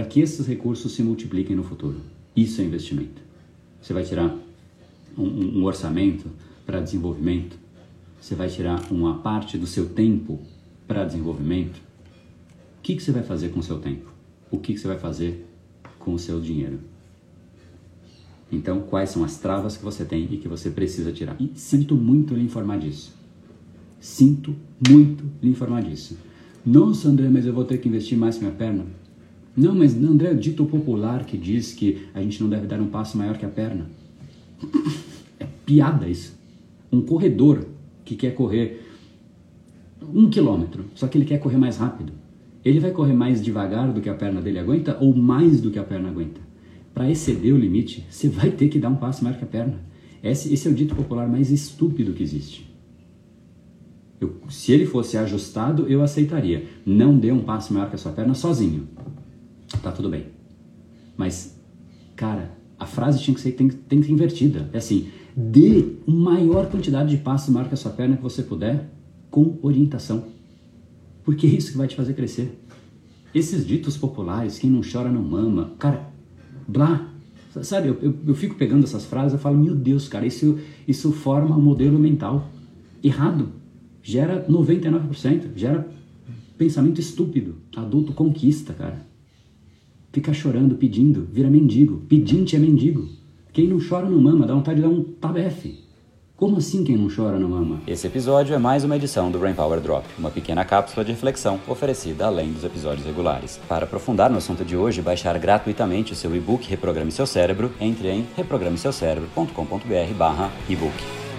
para que esses recursos se multipliquem no futuro. Isso é investimento. Você vai tirar um, um orçamento para desenvolvimento, você vai tirar uma parte do seu tempo para desenvolvimento. O que, que você vai fazer com o seu tempo? O que, que você vai fazer com o seu dinheiro? Então, quais são as travas que você tem e que você precisa tirar? E sinto muito lhe informar disso. Sinto muito lhe informar disso. Nossa, André, mas eu vou ter que investir mais minha perna. Não, mas André, é dito popular que diz que a gente não deve dar um passo maior que a perna. É piada isso. Um corredor que quer correr um quilômetro, só que ele quer correr mais rápido. Ele vai correr mais devagar do que a perna dele aguenta ou mais do que a perna aguenta? Para exceder o limite, você vai ter que dar um passo maior que a perna. Esse, esse é o dito popular mais estúpido que existe. Eu, se ele fosse ajustado, eu aceitaria. Não dê um passo maior que a sua perna sozinho. Tá tudo bem. Mas, cara, a frase tinha que ser, tem, tem que ser invertida. É assim, dê a maior quantidade de passos maior que a sua perna que você puder com orientação. Porque é isso que vai te fazer crescer. Esses ditos populares, quem não chora não mama, cara, blá. Sabe, eu, eu, eu fico pegando essas frases e falo, meu Deus, cara, isso, isso forma um modelo mental errado. Gera 99%, gera pensamento estúpido. Adulto conquista, cara. Fica chorando, pedindo, vira mendigo. Pedinte é mendigo. Quem não chora não mama, dá vontade de dar um tabefe. Como assim quem não chora não ama? Esse episódio é mais uma edição do Brain Power Drop, uma pequena cápsula de reflexão oferecida além dos episódios regulares. Para aprofundar no assunto de hoje baixar gratuitamente o seu e-book Reprograme Seu Cérebro, entre em reprogrameseucerebro.com.br/ebook.